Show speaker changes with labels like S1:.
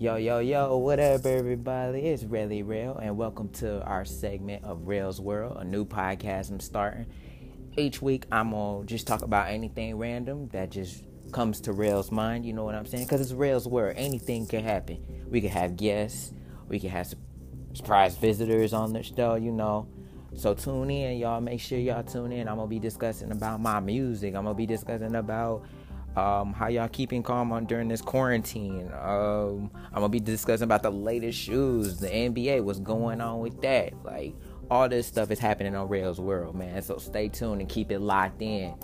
S1: Yo, yo, yo, what up, everybody? It's really real, and welcome to our segment of Rails World, a new podcast I'm starting. Each week, I'm gonna just talk about anything random that just comes to Rails' mind, you know what I'm saying? Because it's Rails World, anything can happen. We can have guests, we can have surprise visitors on the show, you know. So tune in, y'all. Make sure y'all tune in. I'm gonna be discussing about my music. I'm gonna be discussing about um, how y'all keeping calm on during this quarantine. Um, I'm gonna be discussing about the latest shoes, the NBA, what's going on with that. Like all this stuff is happening on Rails World, man. So stay tuned and keep it locked in.